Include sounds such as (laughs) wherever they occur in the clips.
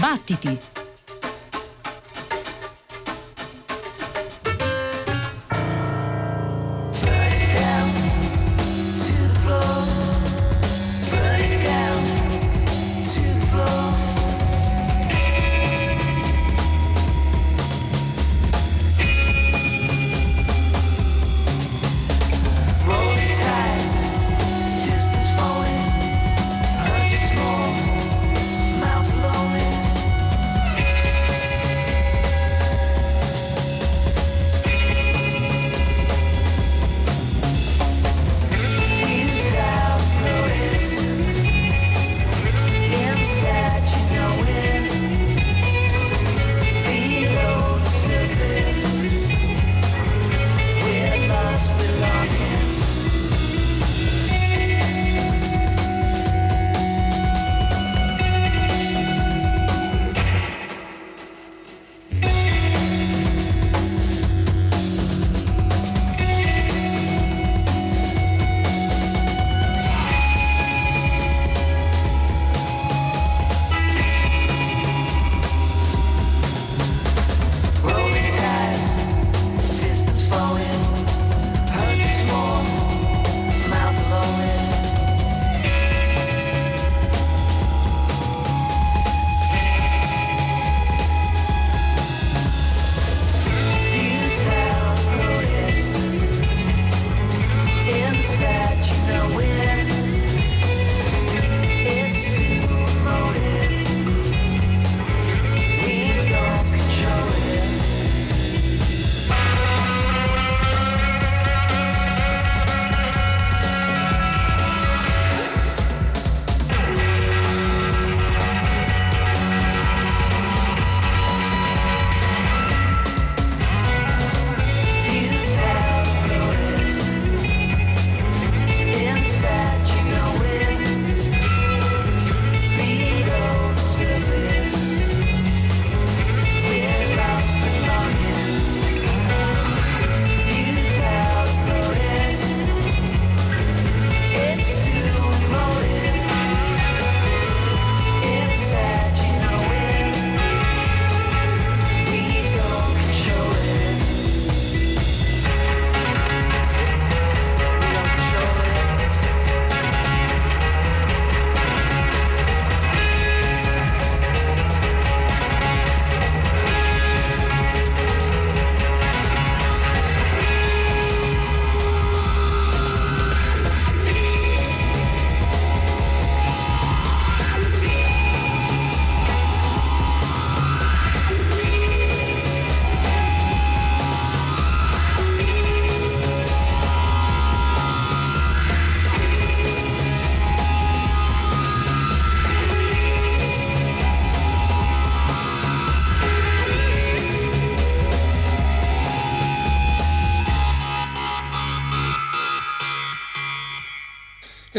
Battiti!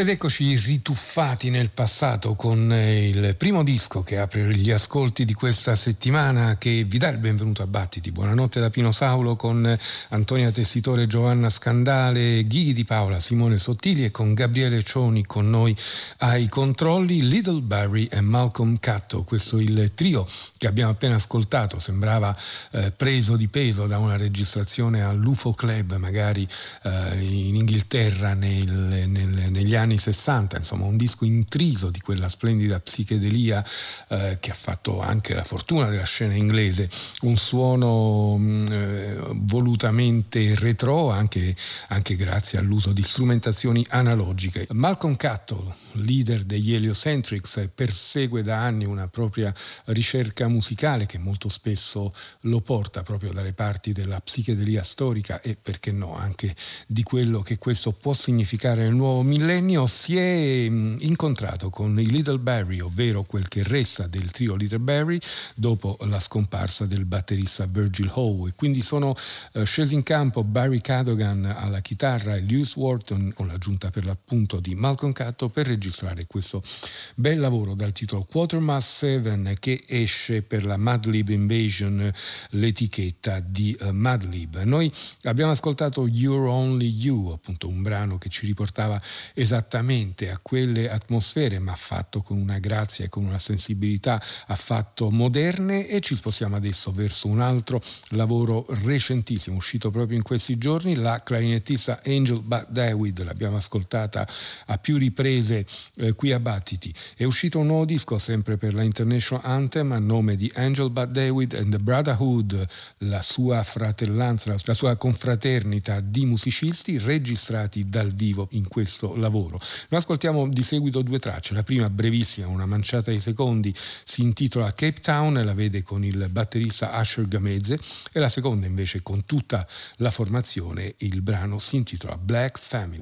Ed eccoci rituffati nel passato con eh, il primo disco che apre gli ascolti di questa settimana che vi dà il benvenuto a Battiti. Buonanotte da Pino Saulo con Antonia Tessitore, Giovanna Scandale, Ghighi di Paola, Simone Sottili e con Gabriele Cioni con noi ai controlli, Little Barry e Malcolm Catto. Questo il trio che abbiamo appena ascoltato, sembrava eh, preso di peso da una registrazione all'UFO Club, magari eh, in Inghilterra nel, nel, negli anni anni 60, insomma un disco intriso di quella splendida psichedelia eh, che ha fatto anche la fortuna della scena inglese, un suono mm, eh, volutamente retro anche, anche, grazie all'uso di strumentazioni analogiche. Malcolm Cattle, leader degli Heliocentrics, persegue da anni una propria ricerca musicale che molto spesso lo porta proprio dalle parti della psichedelia storica e perché no anche di quello che questo può significare nel nuovo millennio Ennio si è mm, incontrato con i Little Barry, ovvero quel che resta del trio Little Barry, dopo la scomparsa del batterista Virgil Howe. Quindi sono uh, scesi in campo Barry Cadogan alla chitarra e Lewis Wharton con l'aggiunta per l'appunto di Malcolm Catto per registrare questo bel lavoro dal titolo Quatermass 7 che esce per la Madlib Invasion, l'etichetta di uh, Madlib. Noi abbiamo ascoltato You're Only You, appunto un brano che ci riportava esattamente esattamente a quelle atmosfere, ma fatto con una grazia e con una sensibilità affatto moderne e ci spostiamo adesso verso un altro lavoro recentissimo, uscito proprio in questi giorni, la clarinettista Angel David, l'abbiamo ascoltata a più riprese eh, qui a Battiti. È uscito un nuovo disco sempre per la International Anthem a nome di Angel Buck David and the Brotherhood, la sua fratellanza, la sua confraternita di musicisti registrati dal vivo in questo lavoro. Noi ascoltiamo di seguito due tracce, la prima brevissima, una manciata di secondi, si intitola Cape Town e la vede con il batterista Asher Gameze. E la seconda invece con tutta la formazione, il brano si intitola Black family,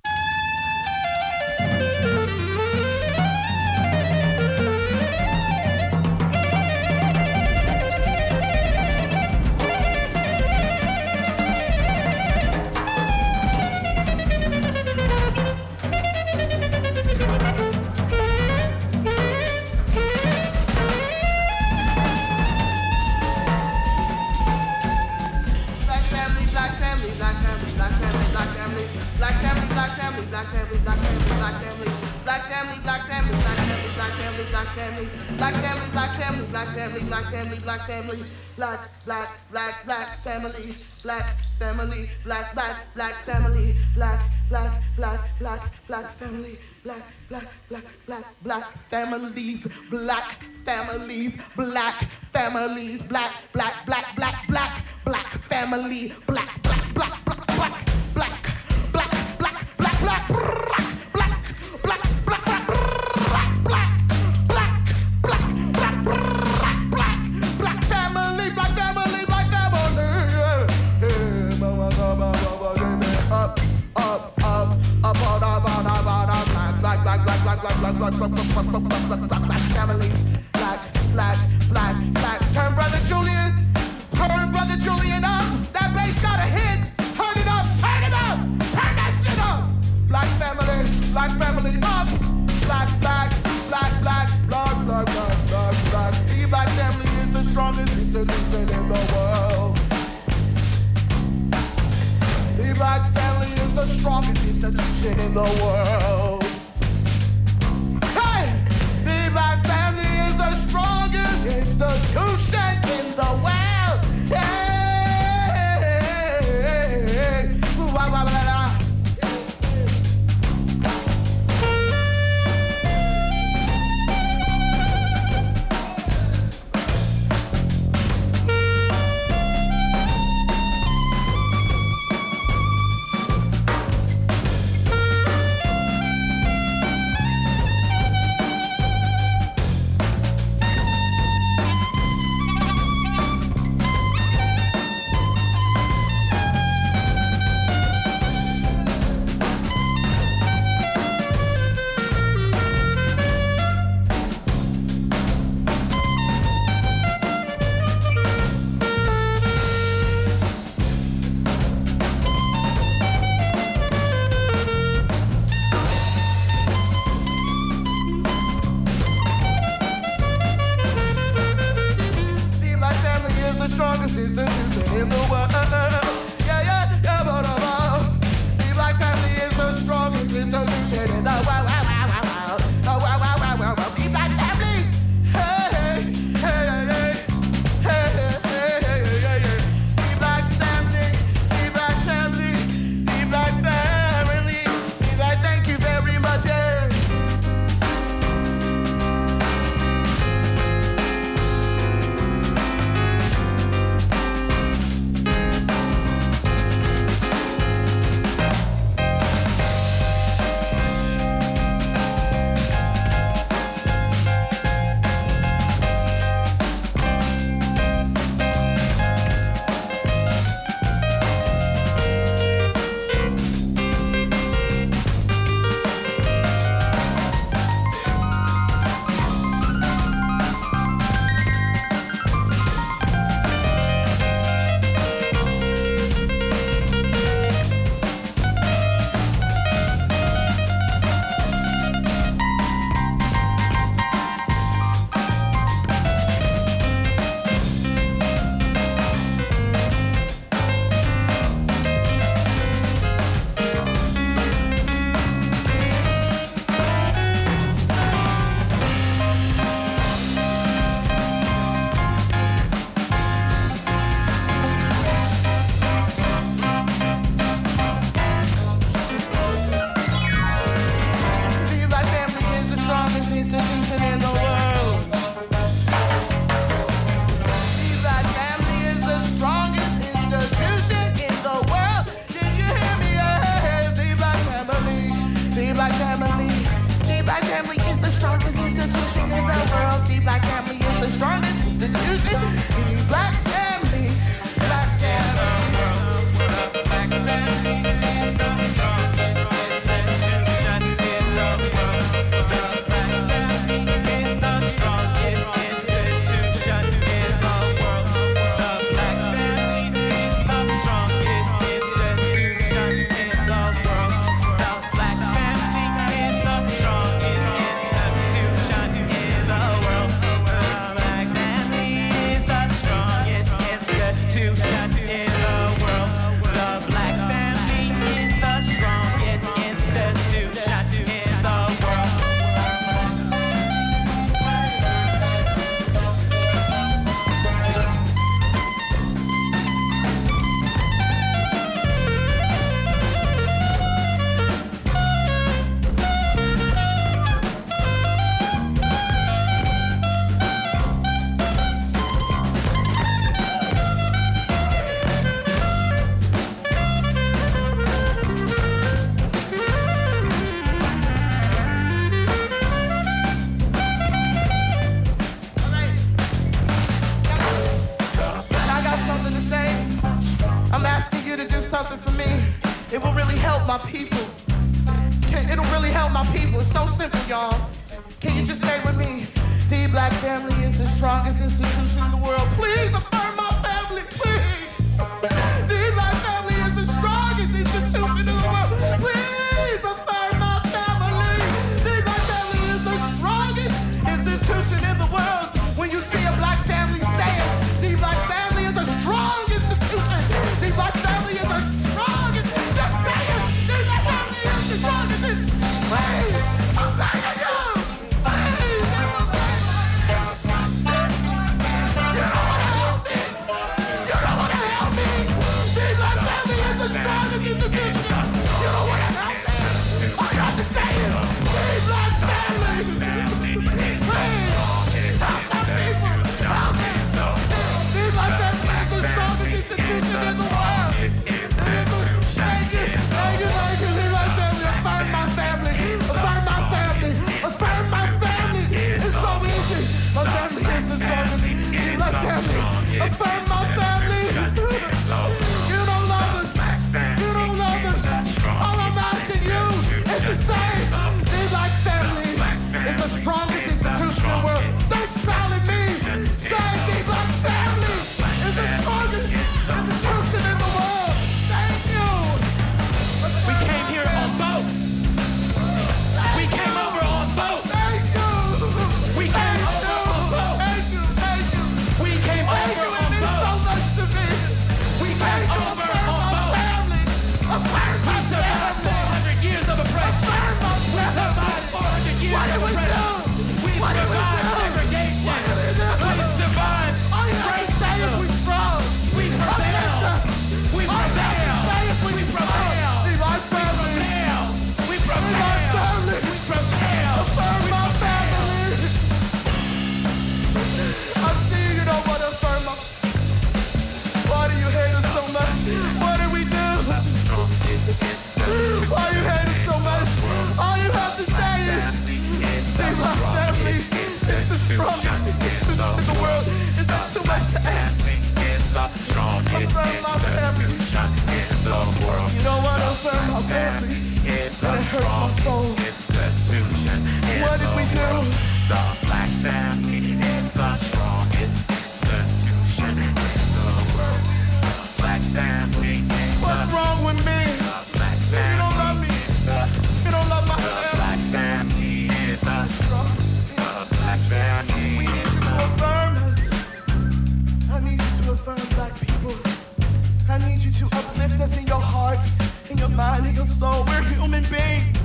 your soul. We're human beings.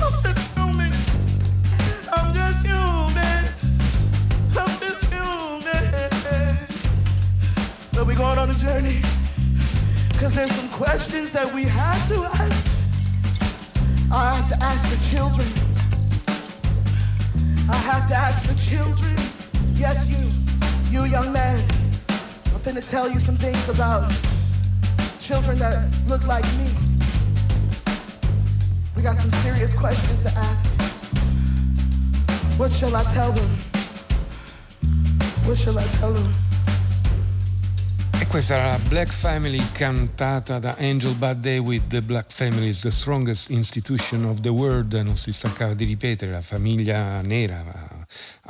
I'm just human. I'm just human. I'm just human. But we're going on a journey. Cause there's some questions that we have to ask. I have to ask the children. I have to ask the children. Yes, you, you young man. I'm finna tell you some things about children that look like me. got some serious questions to ask. What shall I tell them? What shall I tell them? E questa era la Black Family cantata da Angel Bad Day with The Black Family is the strongest institution of the world, non si stancava di ripetere, la famiglia nera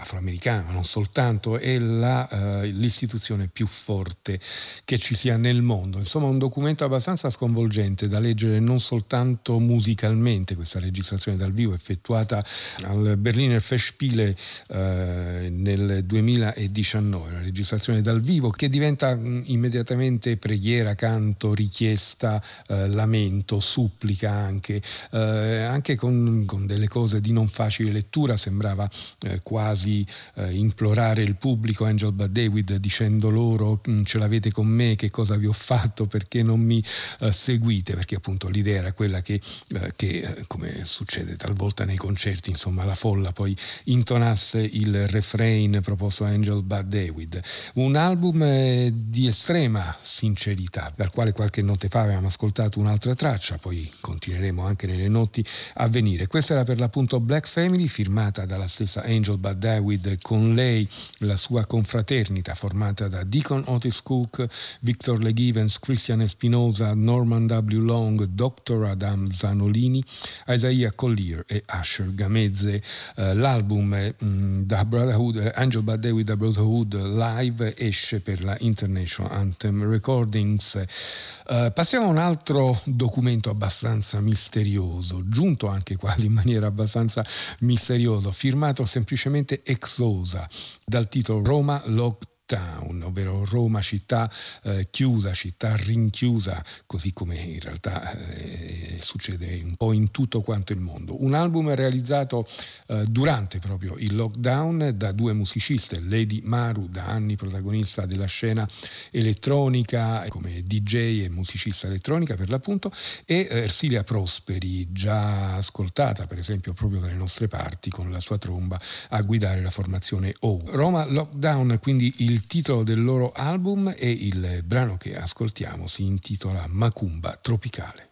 afroamericana, ma non soltanto, è la, uh, l'istituzione più forte che ci sia nel mondo. Insomma, un documento abbastanza sconvolgente da leggere non soltanto musicalmente, questa registrazione dal vivo effettuata al Berliner Festspiele uh, nel 2019, una registrazione dal vivo che diventa mh, immediatamente preghiera, canto, richiesta, uh, lamento, supplica anche, anche con, con, delle cose di non facile lettura, sembrava quasi eh, implorare il pubblico Angel Bad David dicendo loro mm, ce l'avete con me, che cosa vi ho fatto, perché non mi eh, seguite, perché appunto l'idea era quella che, eh, che eh, come succede talvolta nei concerti, insomma la folla poi intonasse il refrain proposto da Angel Bad David. Un album eh, di estrema sincerità, dal quale qualche notte fa avevamo ascoltato un'altra traccia, poi continueremo anche nelle notti a venire. Questa era per l'appunto Black Family, firmata dalla stessa Angel Bad David, con lei la sua confraternita formata da Deacon Otis Cook, Victor Le Givens, Christian Espinosa, Norman W. Long, Dr. Adam Zanolini, Isaiah Collier e Asher Gamezze. Uh, l'album um, Brotherhood, Angel Bad David The Brotherhood Live esce per la International Anthem Recordings. Uh, passiamo a un altro documento abbastanza misterioso, giunto anche quasi in maniera abbastanza misteriosa, firmato semplicemente Exosa dal titolo Roma Locked town, ovvero Roma città eh, chiusa, città rinchiusa, così come in realtà eh, succede un po' in tutto quanto il mondo. Un album realizzato eh, durante proprio il lockdown da due musiciste, Lady Maru, da anni protagonista della scena elettronica come DJ e musicista elettronica per l'appunto, e eh, Ersilia Prosperi, già ascoltata per esempio proprio dalle nostre parti con la sua tromba a guidare la formazione O. Roma Lockdown, quindi il il titolo del loro album e il brano che ascoltiamo si intitola Macumba Tropicale.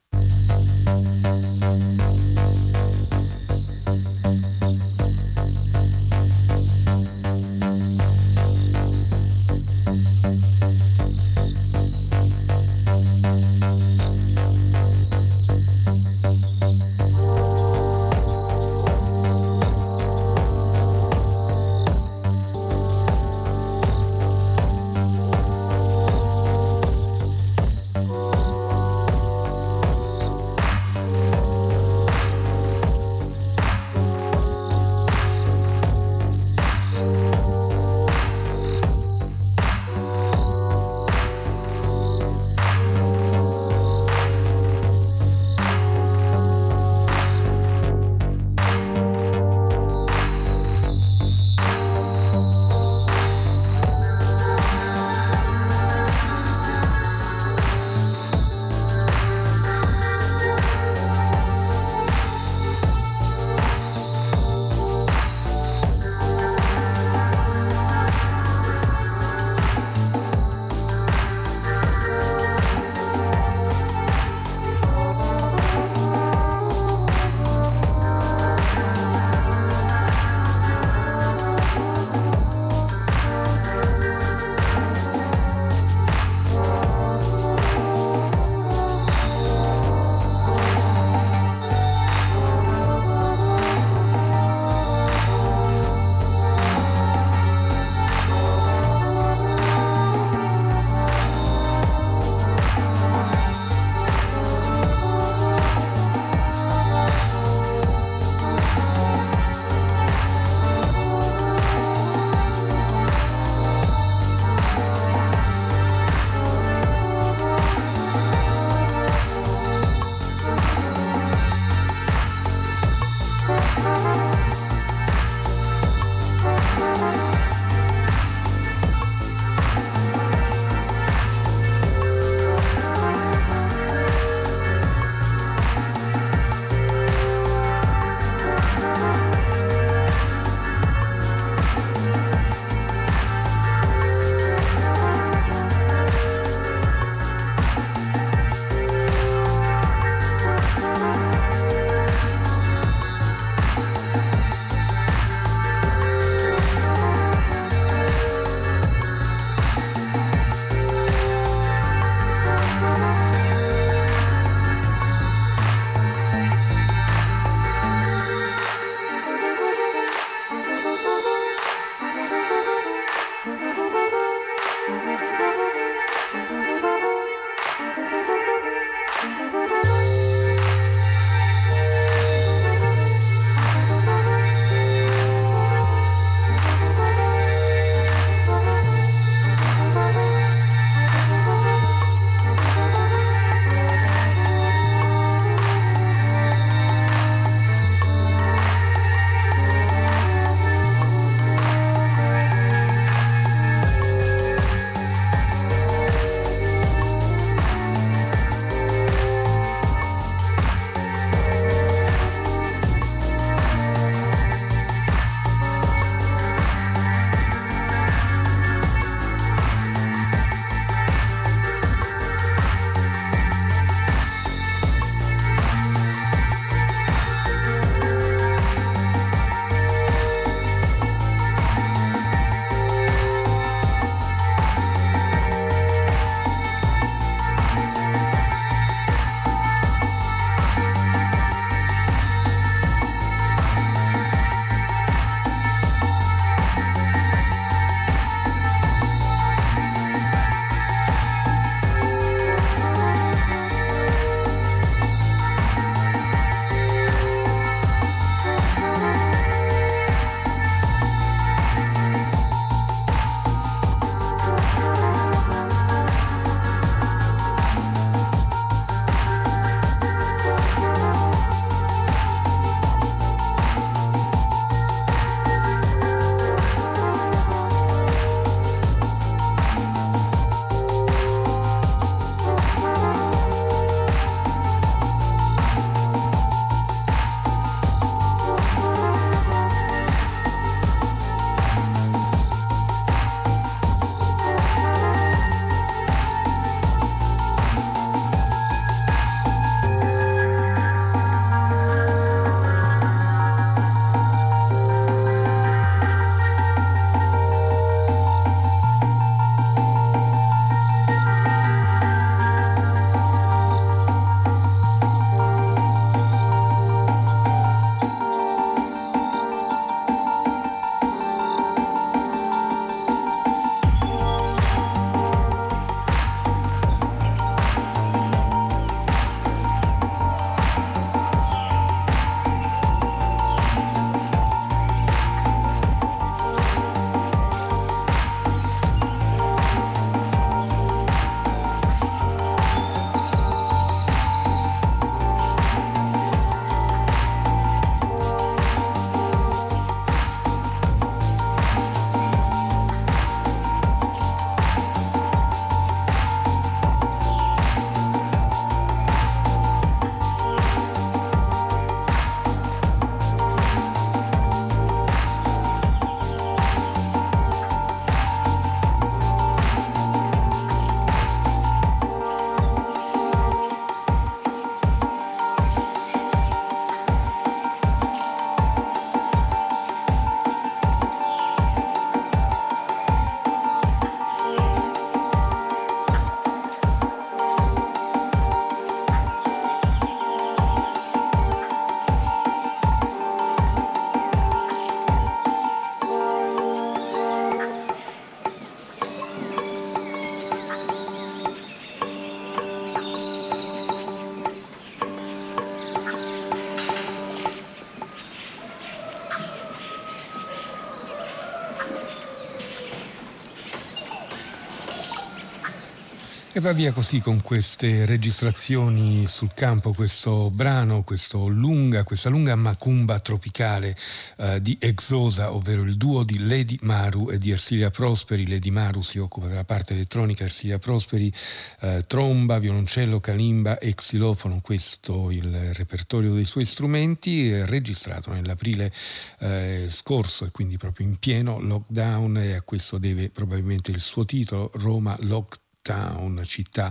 E va via così con queste registrazioni sul campo, questo brano, questo lunga, questa lunga macumba tropicale eh, di Exosa, ovvero il duo di Lady Maru e di Ersilia Prosperi. Lady Maru si occupa della parte elettronica, Ersilia Prosperi eh, tromba, violoncello, calimba e xilofono. Questo il repertorio dei suoi strumenti, registrato nell'aprile eh, scorso e quindi proprio in pieno lockdown e a questo deve probabilmente il suo titolo, Roma Lockdown town, città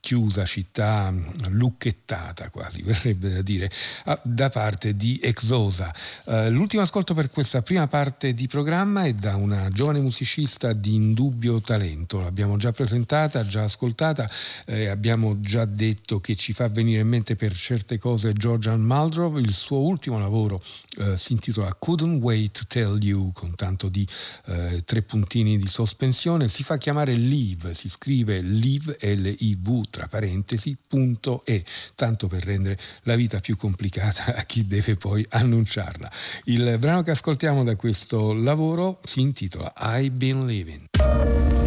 chiusa, città mm, lucchettata quasi, (laughs) verrebbe da dire, ah, da parte di Exosa. Uh, l'ultimo ascolto per questa prima parte di programma è da una giovane musicista di indubbio talento, l'abbiamo già presentata, già ascoltata, eh, abbiamo già detto che ci fa venire in mente per certe cose Georgian Muldrow, il suo ultimo lavoro eh, si intitola Couldn't Wait to Tell You, con tanto di eh, tre puntini di sospensione, si fa chiamare Live, si scrive scrive liv, L-I-V, tra parentesi, punto e, tanto per rendere la vita più complicata a chi deve poi annunciarla. Il brano che ascoltiamo da questo lavoro si intitola I've Been Living.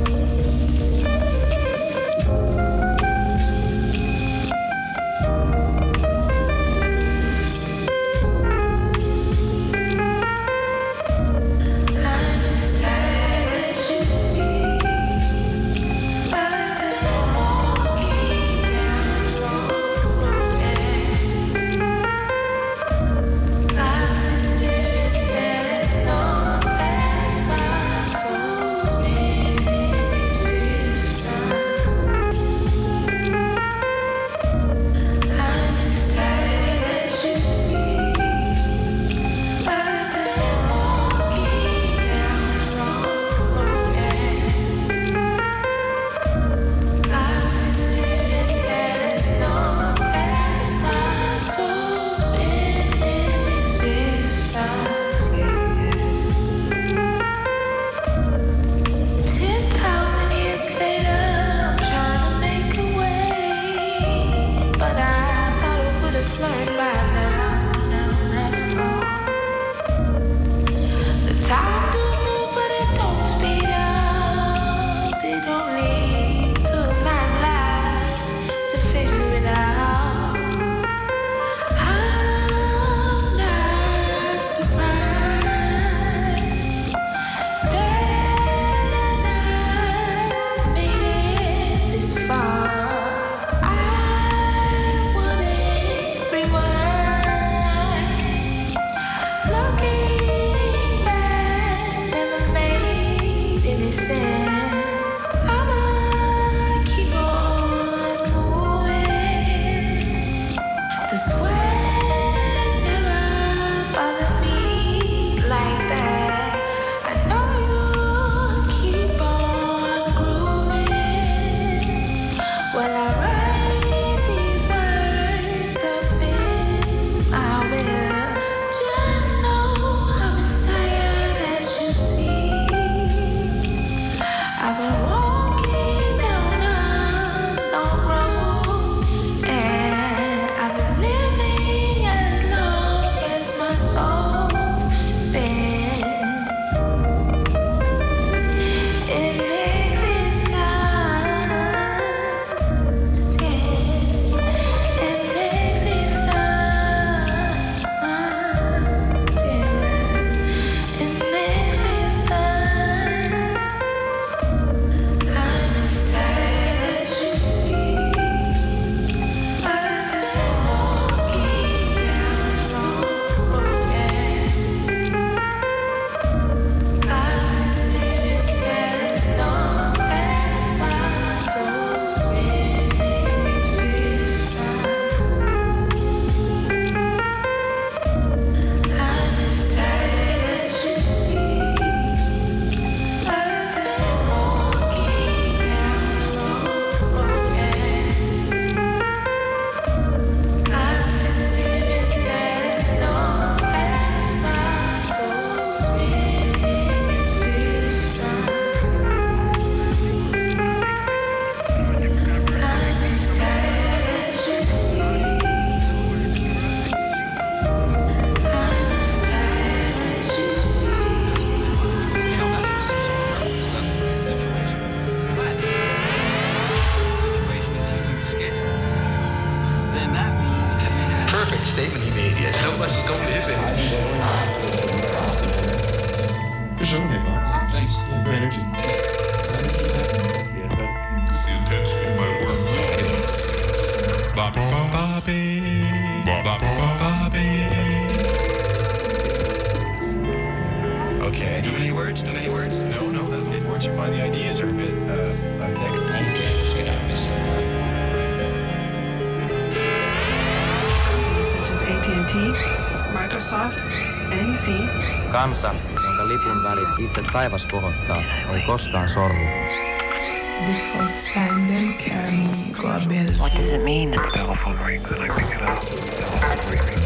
kun värit itse taivas kohottaa, ei koskaan sorru. The What does it mean? The telephone rings and I pick it up. The telephone rings.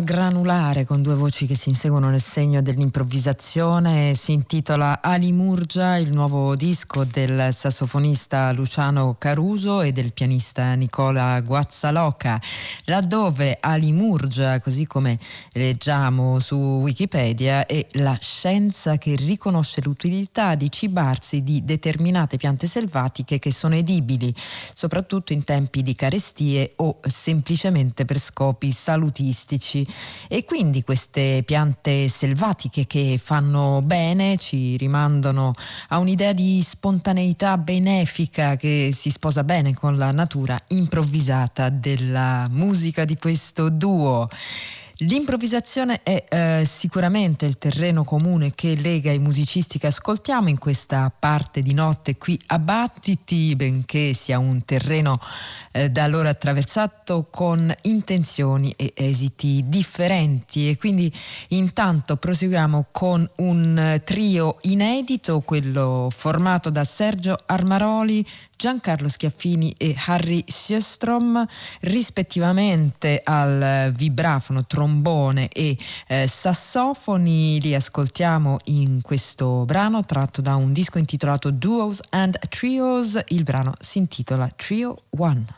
Granulare con due voci che si inseguono nel segno dell'improvvisazione. Si intitola Ali Murgia, il nuovo disco del sassofonista Luciano Caruso e del pianista Nicola Guazzaloca, laddove Ali Murgia, così come leggiamo su Wikipedia, è la scienza che riconosce l'utilità di cibarsi di determinate piante selvatiche che sono edibili, soprattutto in tempi di carestie o semplicemente per scopi salutistici e quindi queste piante selvatiche che fanno bene ci rimandano a un'idea di spontaneità benefica che si sposa bene con la natura improvvisata della musica di questo duo. L'improvvisazione è eh, sicuramente il terreno comune che lega i musicisti che ascoltiamo in questa parte di notte qui a Battiti, benché sia un terreno eh, da loro attraversato con intenzioni e esiti differenti. E quindi intanto proseguiamo con un trio inedito, quello formato da Sergio Armaroli, Giancarlo Schiaffini e Harry Sjöström, rispettivamente al vibrafono, trombone e eh, sassofoni. Li ascoltiamo in questo brano tratto da un disco intitolato Duos and Trios. Il brano si intitola Trio One.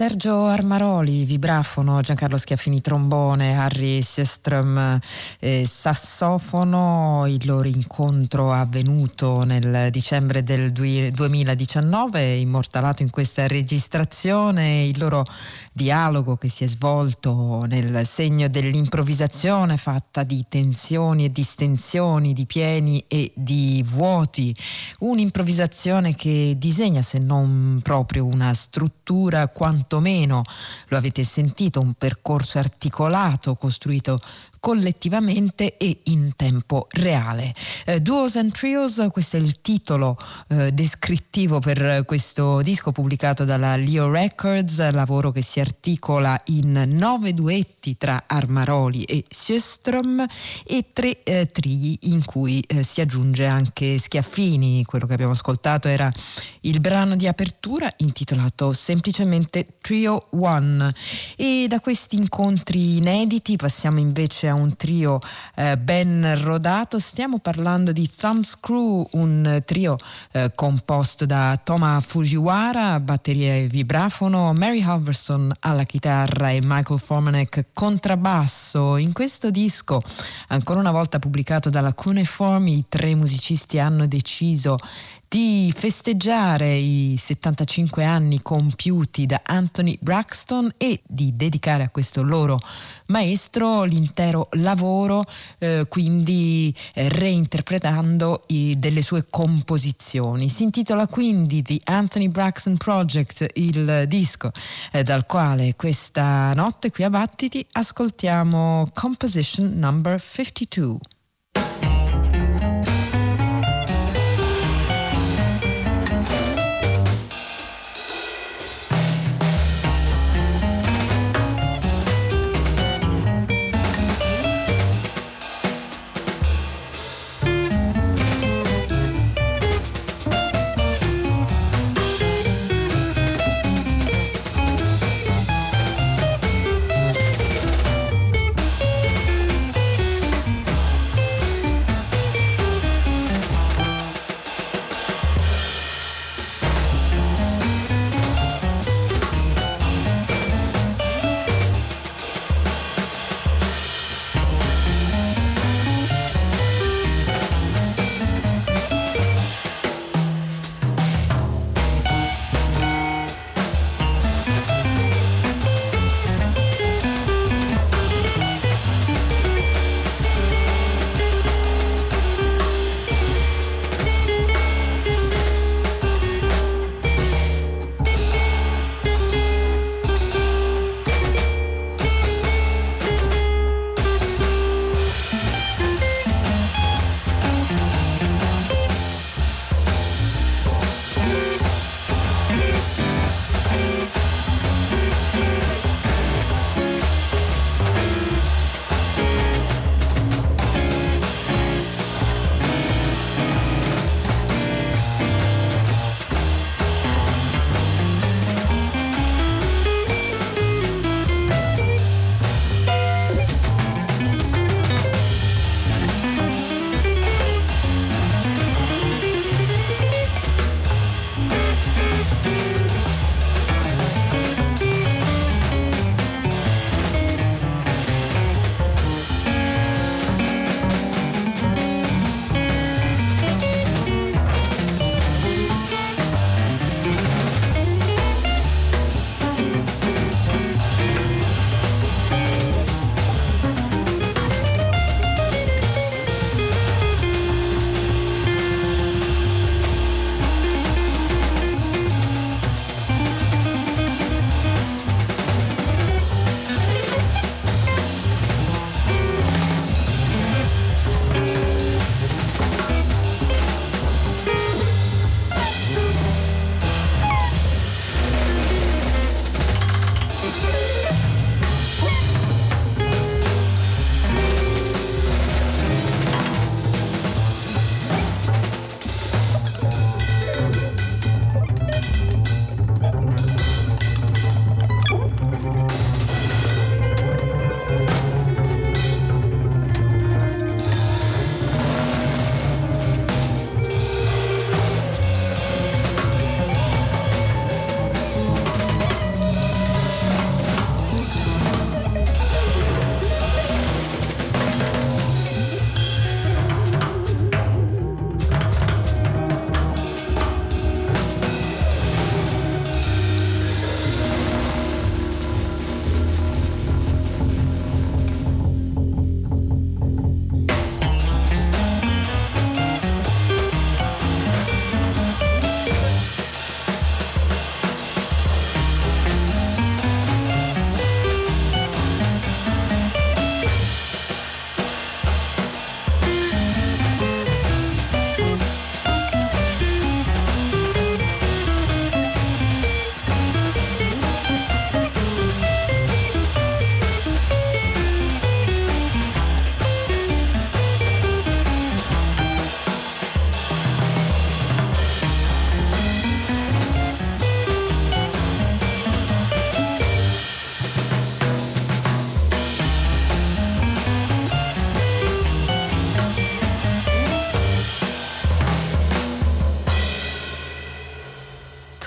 Sergio Armaroli, vibrafono, Giancarlo Schiaffini, trombone, Harry Sjöström, eh, sassofono, il loro incontro avvenuto nel dicembre del 2019, immortalato in questa registrazione, il loro dialogo che si è svolto nel segno dell'improvvisazione fatta di tensioni e distensioni, di pieni e di vuoti, un'improvvisazione che disegna se non proprio una struttura quantomeno, lo avete sentito, un percorso articolato costruito collettivamente e in tempo reale. Eh, Duos and Trios, questo è il titolo eh, descrittivo per questo disco pubblicato dalla Leo Records, lavoro che si articola in nove duetti tra Armaroli e Sjöström e tre eh, trii in cui eh, si aggiunge anche Schiaffini. Quello che abbiamo ascoltato era il brano di apertura intitolato semplicemente Trio One e da questi incontri inediti passiamo invece a un trio eh, ben rodato. Stiamo parlando di Thumbscrew, un trio eh, composto da Toma Fujiwara, batteria e vibrafono, Mary Halverson alla chitarra e Michael Formanek contrabbasso. In questo disco, ancora una volta pubblicato dalla Cuneiform, i tre musicisti hanno deciso di festeggiare i 75 anni compiuti da Anthony Braxton e di dedicare a questo loro maestro l'intero lavoro, eh, quindi eh, reinterpretando i, delle sue composizioni. Si intitola quindi The Anthony Braxton Project, il disco eh, dal quale questa notte qui a Battiti ascoltiamo Composition Number 52.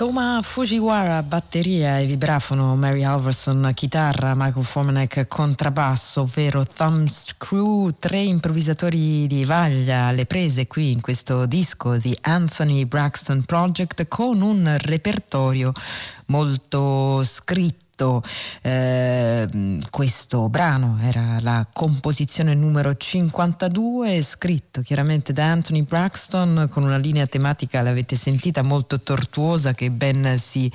Toma Fujiwara batteria e vibrafono, Mary Halverson chitarra, Michael Formanek contrabbasso, ovvero Thumbs Crew, tre improvvisatori di vaglia alle prese qui in questo disco di Anthony Braxton Project con un repertorio molto scritto scritto eh, questo brano, era la composizione numero 52, scritto chiaramente da Anthony Braxton con una linea tematica, l'avete sentita, molto tortuosa che ben si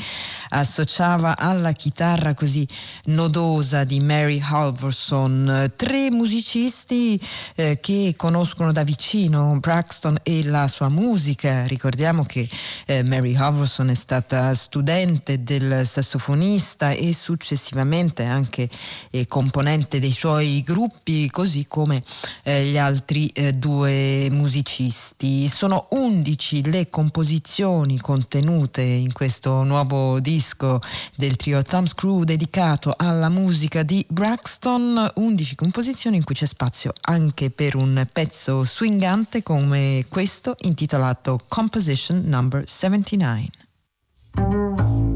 associava alla chitarra così nodosa di Mary Halverson. Tre musicisti eh, che conoscono da vicino Braxton e la sua musica. Ricordiamo che eh, Mary Halverson è stata studente del sassofonista e successivamente anche eh, componente dei suoi gruppi, così come eh, gli altri eh, due musicisti. Sono undici le composizioni contenute in questo nuovo disco del trio Thumbs Crew dedicato alla musica di Braxton, undici composizioni in cui c'è spazio anche per un pezzo swingante come questo intitolato Composition Number 79.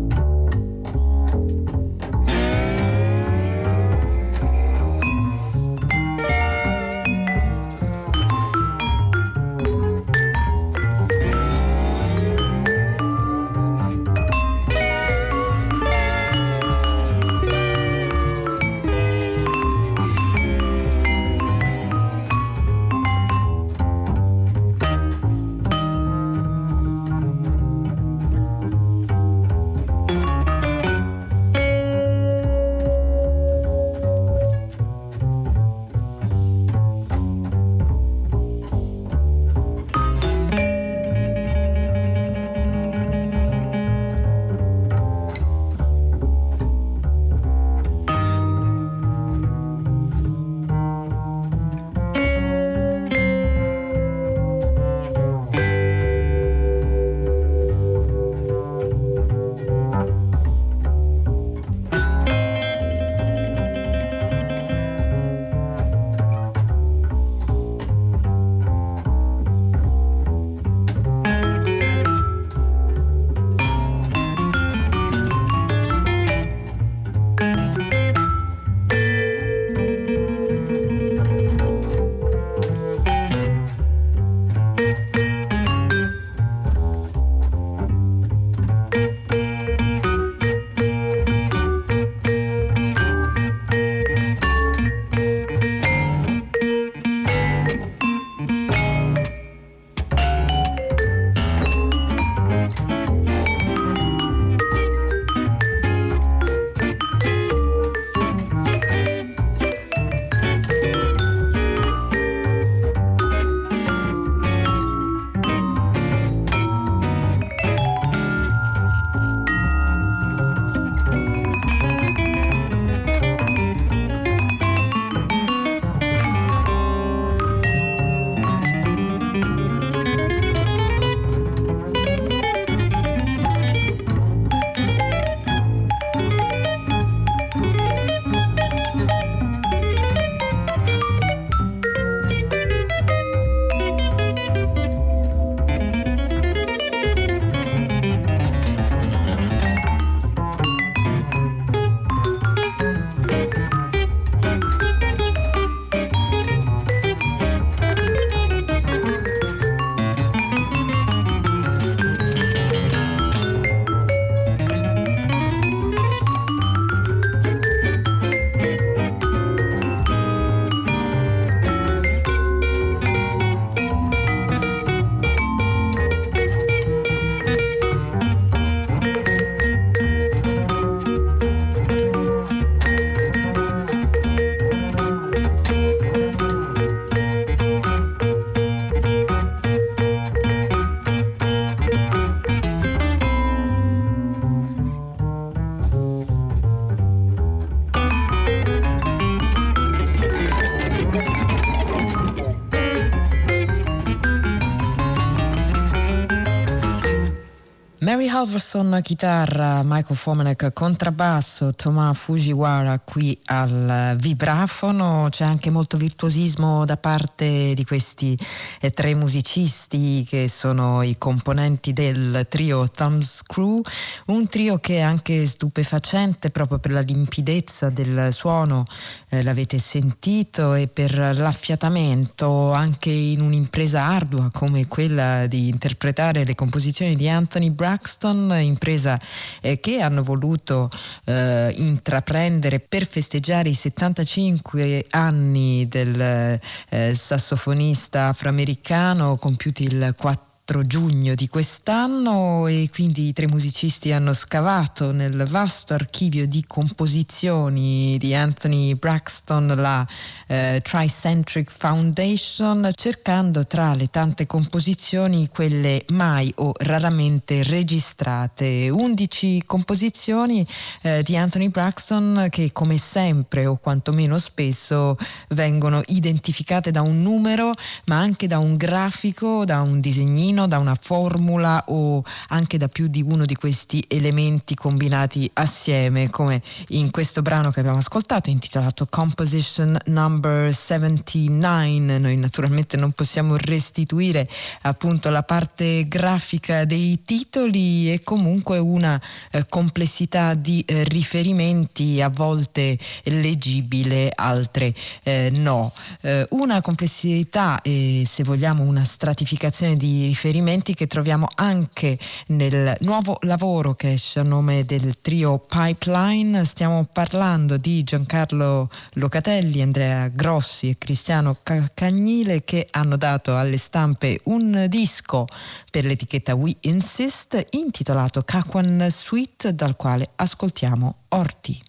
Halverson chitarra, Michael Fomenek contrabbasso, Thomas Fujiwara qui al vibrafono, c'è anche molto virtuosismo da parte di questi eh, tre musicisti che sono i componenti del trio Thumbs Crew, un trio che è anche stupefacente proprio per la limpidezza del suono, eh, l'avete sentito, e per l'affiatamento anche in un'impresa ardua come quella di interpretare le composizioni di Anthony Braxton, impresa eh, che hanno voluto eh, intraprendere per festeggiare i 75 anni del eh, sassofonista afroamericano compiuti il 4 4 giugno di quest'anno e quindi i tre musicisti hanno scavato nel vasto archivio di composizioni di Anthony Braxton la eh, Tricentric Foundation cercando tra le tante composizioni quelle mai o raramente registrate. 11 composizioni eh, di Anthony Braxton che come sempre o quantomeno spesso vengono identificate da un numero ma anche da un grafico da un disegnino cammino, da una formula o anche da più di uno di questi elementi combinati assieme, come in questo brano che abbiamo ascoltato intitolato Composition Number 79. Noi naturalmente non possiamo restituire appunto la parte grafica dei titoli e comunque una eh, complessità di eh, riferimenti a volte leggibile, altre eh, no. Eh, una complessità e se vogliamo una stratificazione di riferimenti riferimenti che troviamo anche nel nuovo lavoro che esce a nome del trio Pipeline. Stiamo parlando di Giancarlo Locatelli, Andrea Grossi e Cristiano Cagnile che hanno dato alle stampe un disco per l'etichetta We Insist intitolato Caquan Suite dal quale ascoltiamo Orti.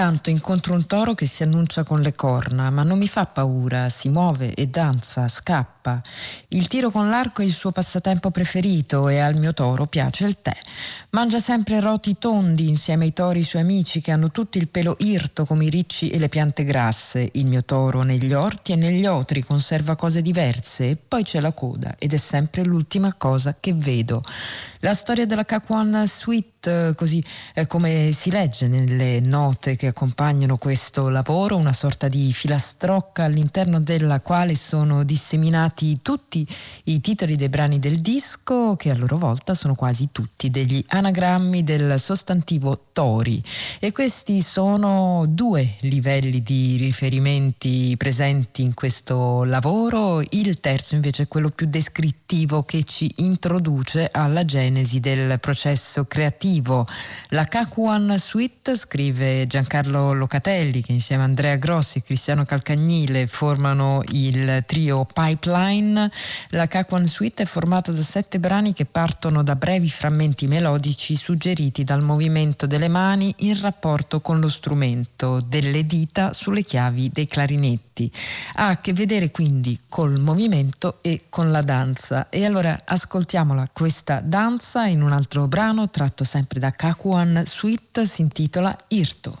Tanto incontro un toro che si annuncia con le corna, ma non mi fa paura, si muove e danza, scappa. Il tiro con l'arco è il suo passatempo preferito e al mio toro piace il tè. Mangia sempre roti tondi insieme ai tori suoi amici che hanno tutti il pelo irto come i ricci e le piante grasse. Il mio toro negli orti e negli otri conserva cose diverse e poi c'è la coda ed è sempre l'ultima cosa che vedo. La storia della Cacuan Suite, così eh, come si legge nelle note che accompagnano questo lavoro, una sorta di filastrocca all'interno della quale sono disseminati tutti i titoli dei brani del disco, che a loro volta sono quasi tutti degli anagrammi del sostantivo tori. E questi sono due livelli di riferimenti presenti in questo lavoro. Il terzo invece è quello più descrittivo che ci introduce alla genesi del processo creativo. La Cacuan Suite, scrive Giancarlo Locatelli, che insieme a Andrea Grossi e Cristiano Calcagnile formano il trio Pipeline. La Cacuan Suite è formata da sette brani che partono da brevi frammenti melodici suggeriti dal movimento delle mani in rapporto con lo strumento, delle dita sulle chiavi dei clarinetti. Ha a che vedere quindi col movimento e con la danza. E allora ascoltiamola questa danza in un altro brano tratto sempre sempre da Kakuan Suite, si intitola Irto.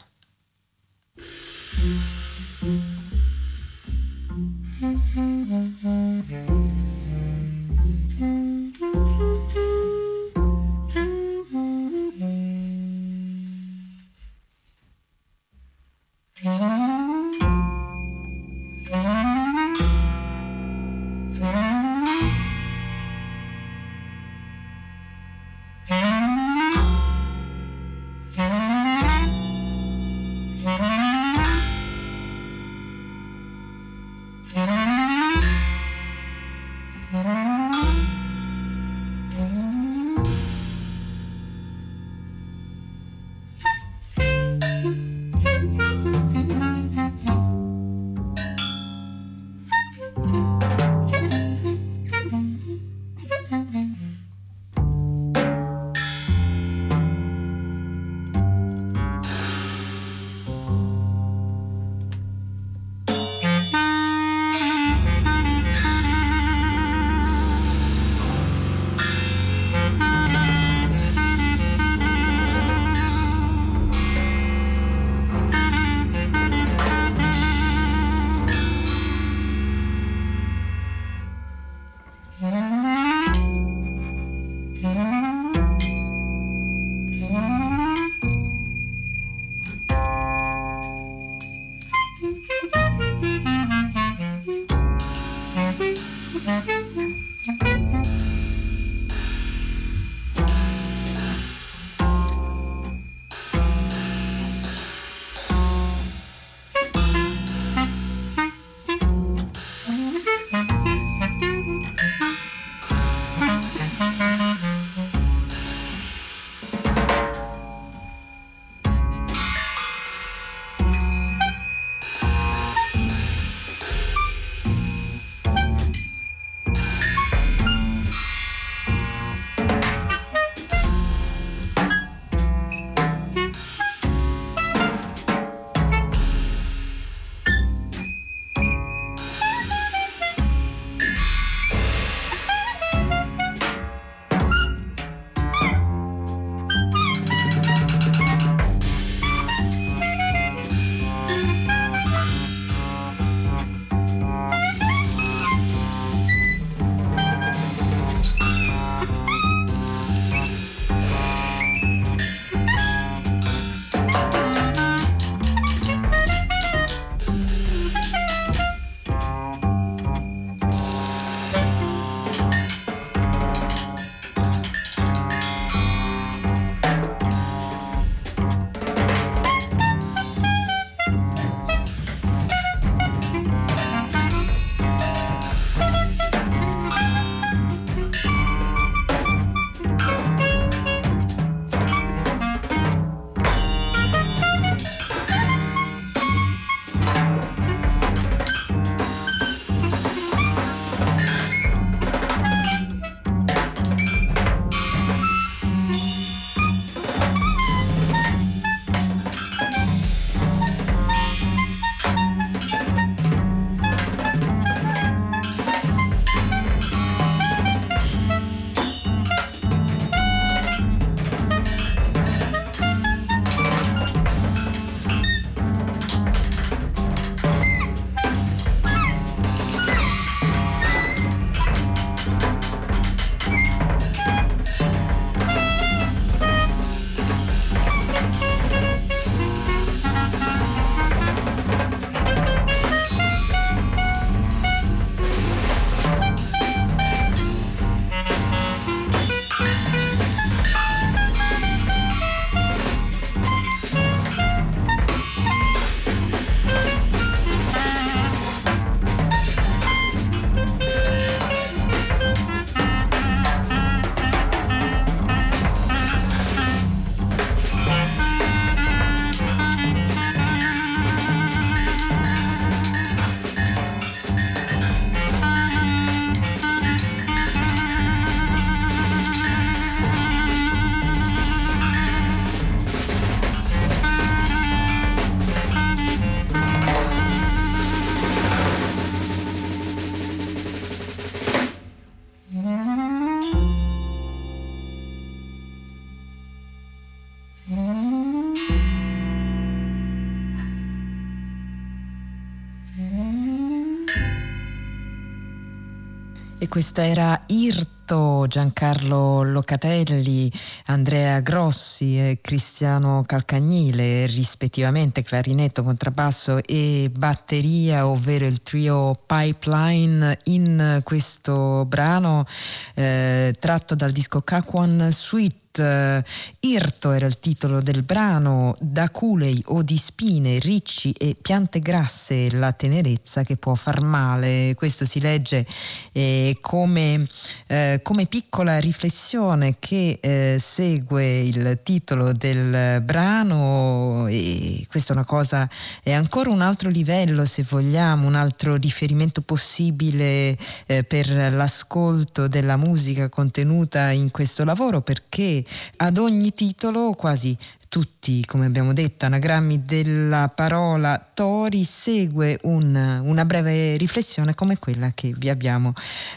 Questa era Irto, Giancarlo Locatelli, Andrea Grossi e Cristiano Calcagnile, rispettivamente clarinetto, contrabbasso e batteria, ovvero il trio Pipeline. In questo brano eh, tratto dal disco Kakuan Suite Uh, Irto era il titolo del brano, da culei o di spine, ricci e piante grasse la tenerezza che può far male. Questo si legge eh, come, eh, come, piccola riflessione che eh, segue il titolo del brano e questa è una cosa, è ancora un altro livello se vogliamo, un altro riferimento possibile eh, per l'ascolto della musica contenuta in questo lavoro perché ad ogni titolo quasi tutti, come abbiamo detto, anagrammi della parola tori, segue un, una breve riflessione come quella che vi abbiamo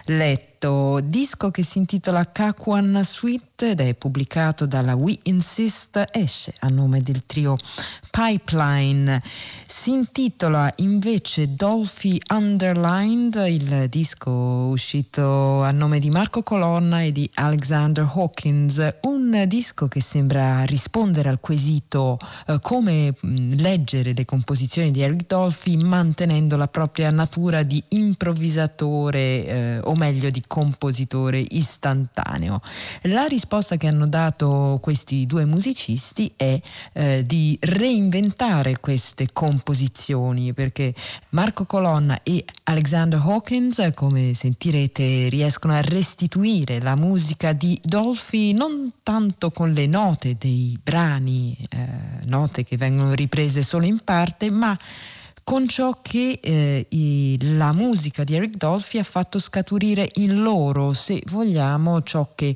letto. Disco che si intitola Kakuan Suite ed è pubblicato dalla We Insist, esce a nome del trio Pipeline. Si intitola invece Dolphy Underlined, il disco uscito a nome di Marco Colonna e di Alexander Hawkins, un disco che sembra rispondere al quesito eh, come leggere le composizioni di Eric Dolphy mantenendo la propria natura di improvvisatore eh, o meglio di compositore istantaneo. La risposta che hanno dato questi due musicisti è eh, di reinventare queste composizioni perché Marco Colonna e Alexander Hawkins, come sentirete, riescono a restituire la musica di Dolphy non tanto con le note dei brani, eh, note che vengono riprese solo in parte, ma con ciò che eh, i, la musica di Eric Dolphy ha fatto scaturire in loro, se vogliamo, ciò che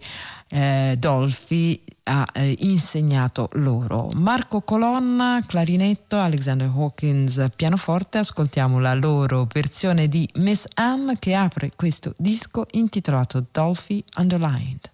eh, Dolphy ha eh, insegnato loro. Marco Colonna, clarinetto, Alexander Hawkins, pianoforte, ascoltiamo la loro versione di Miss Anne che apre questo disco intitolato Dolphy Underlined.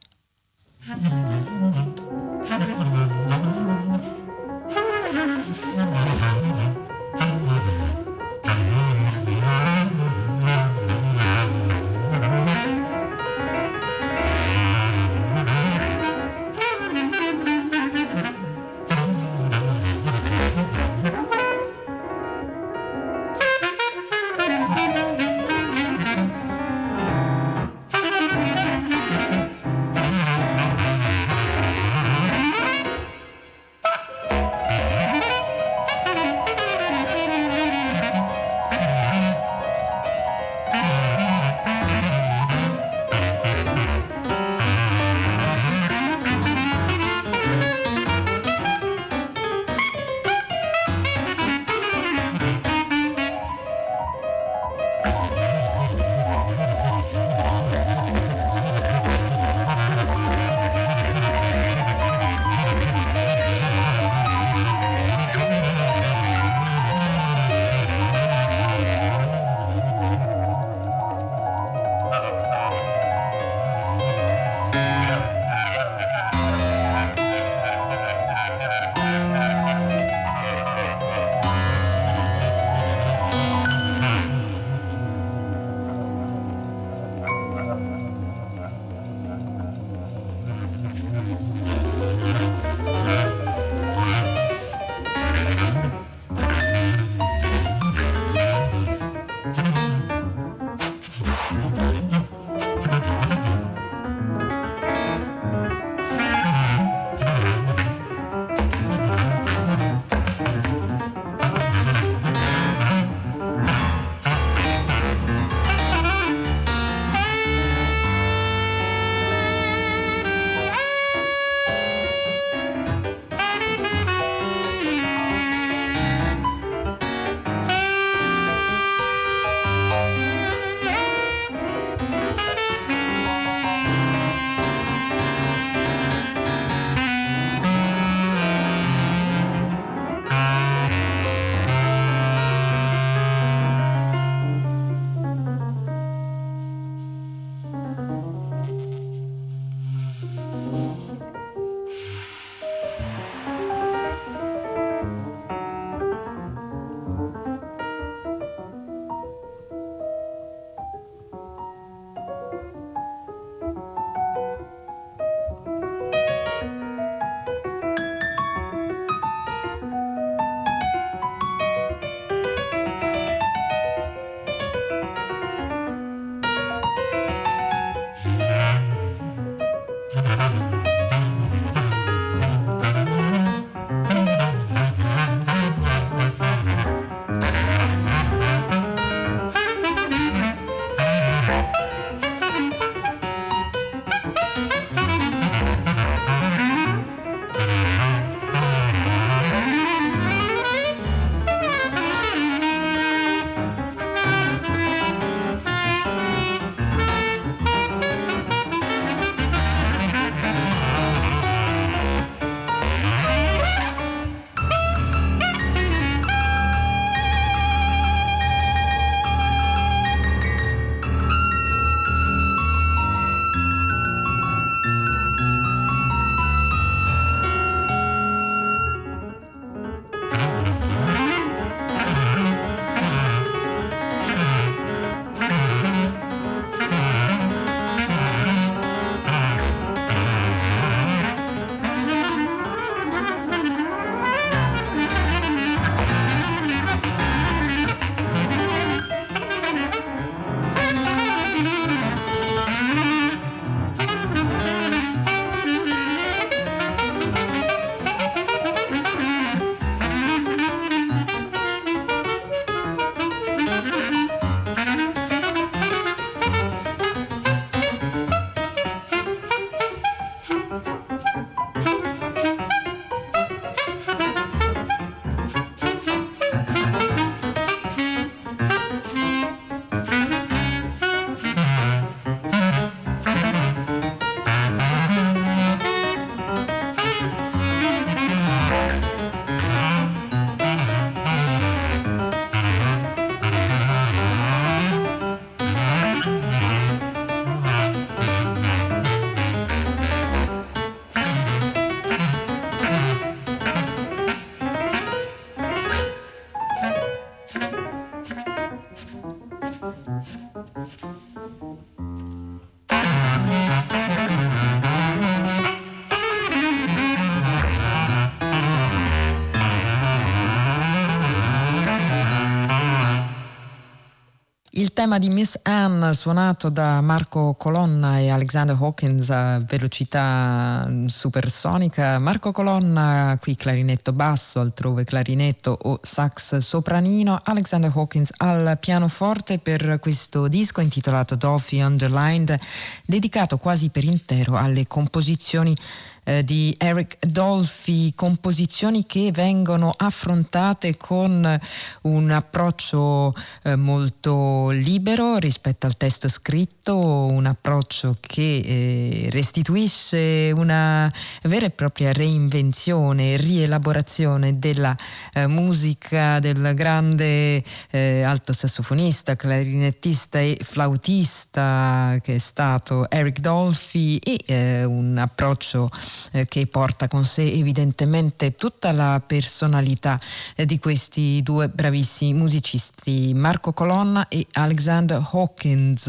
Tema di Miss Anne suonato da Marco Colonna e Alexander Hawkins a velocità supersonica. Marco Colonna qui clarinetto basso, altrove clarinetto o sax sopranino. Alexander Hawkins al pianoforte per questo disco intitolato Dolphy Underlined, dedicato quasi per intero alle composizioni eh, di Eric Dolphy, composizioni che vengono affrontate con un approccio eh, molto libero rispetto al testo scritto, un approccio che eh, restituisce una vera e propria reinvenzione, rielaborazione della eh, musica del grande eh, alto sassofonista, clarinettista e flautista che è stato Eric Dolphy e eh, un approccio eh, che porta con sé evidentemente tutta la personalità eh, di questi due bravissimi musicisti, Marco Colonna e Alexander Hawkins.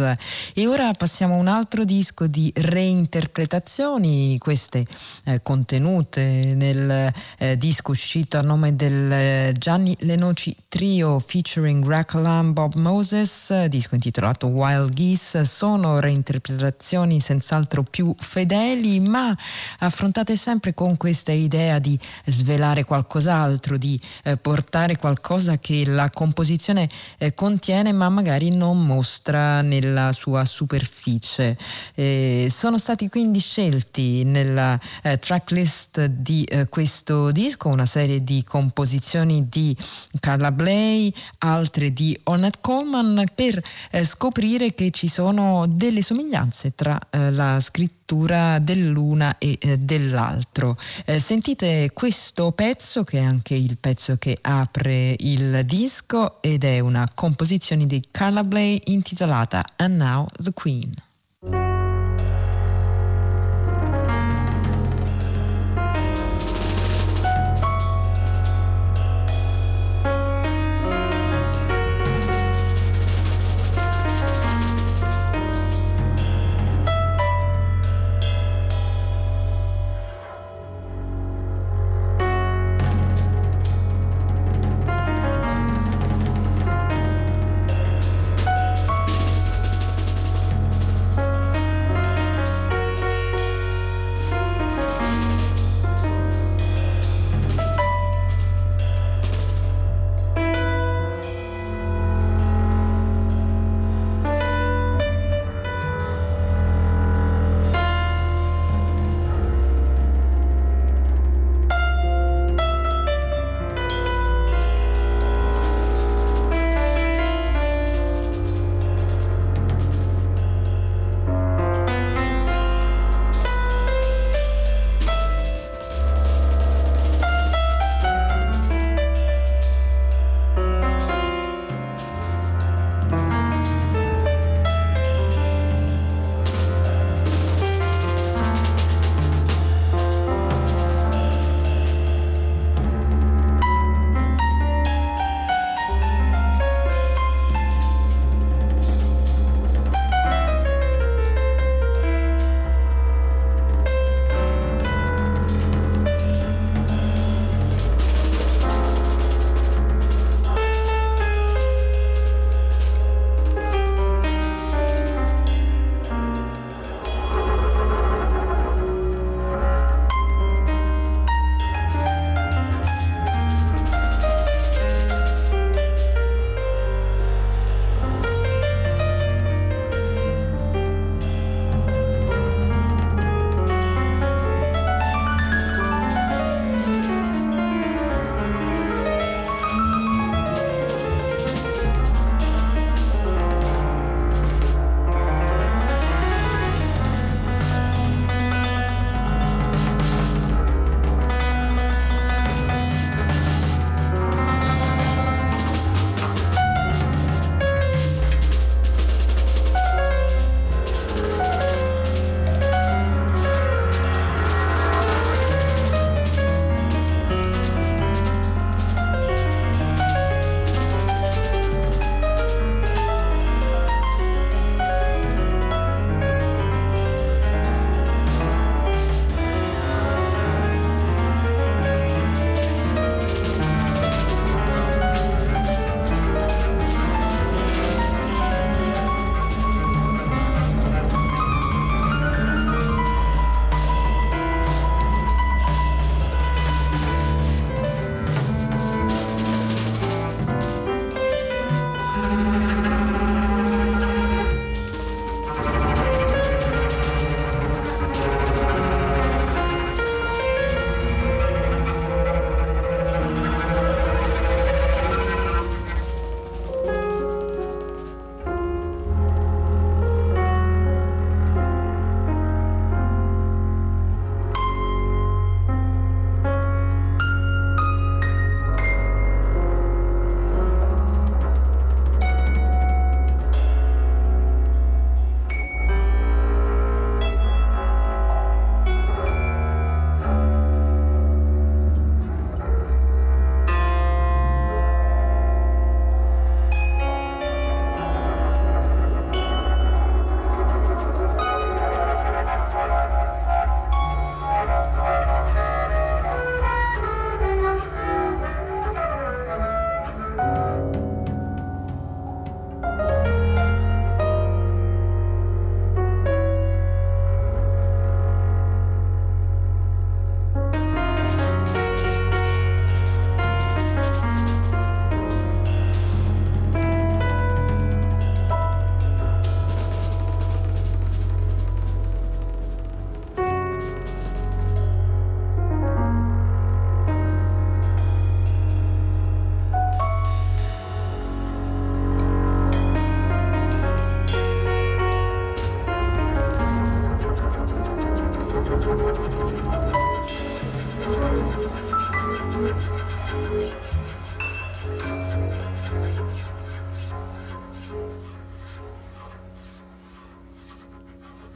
E ora passiamo a un altro disco di reinterpretazioni, queste eh, contenute nel eh, disco uscito a nome del eh, Gianni Lenoci Trio featuring Rakalam Bob Moses, disco intitolato Wild Geese, sono reinterpretazioni senz'altro più fedeli ma affrontate sempre con questa idea di svelare qualcos'altro, di eh, portare qualcosa che la composizione eh, contiene ma magari non mostra nella sua superficie. Eh, sono stati quindi scelti nella eh, tracklist di eh, questo disco una serie di composizioni di Carla Bley, altre di Ornette Coleman per eh, scoprire che ci sono delle somiglianze tra la scrittura dell'una e dell'altro. Eh, sentite questo pezzo che è anche il pezzo che apre il disco ed è una composizione di Carla Bley intitolata And Now the Queen.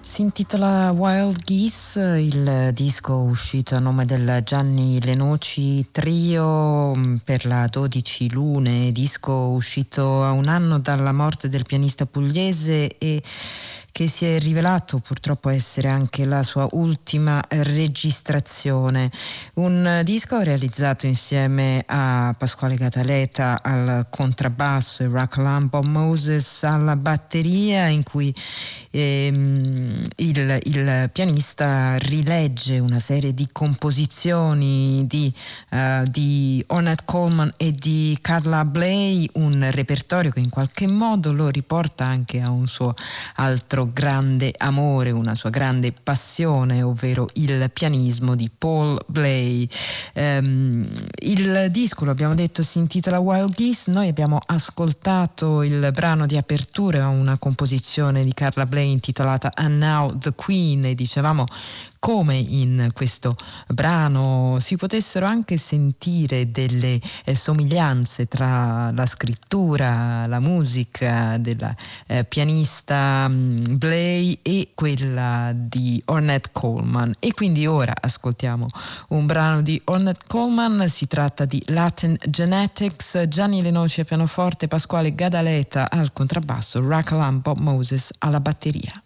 Si intitola Wild Geese, il disco uscito a nome del Gianni Lenoci Trio mm, per la 12 Lune, disco uscito a un anno dalla morte del pianista pugliese e che si è rivelato purtroppo essere anche la sua ultima registrazione. Un disco realizzato insieme a Pasquale Cataleta al contrabbasso e Rock Lampo Moses alla batteria in cui ehm, il, il, pianista rilegge una serie di composizioni di, uh, di Ornette Coleman e di Carla Bley, un repertorio che in qualche modo lo riporta anche a un suo altro grande amore, una sua grande passione, ovvero il pianismo di Paul Blay. Um, il disco, lo abbiamo detto, si intitola Wild Geese. Noi abbiamo ascoltato il brano di apertura, una composizione di Carla Blay intitolata And Now the Queen e dicevamo come in questo brano si potessero anche sentire delle eh, somiglianze tra la scrittura, la musica della eh, pianista mm, Blay e quella di Ornette Coleman. E quindi ora ascoltiamo un brano di Ornette Coleman, si tratta di Latin Genetics, Gianni Lenoci al pianoforte, Pasquale Gadaleta al contrabbasso, Rakalam Bob Moses alla batteria.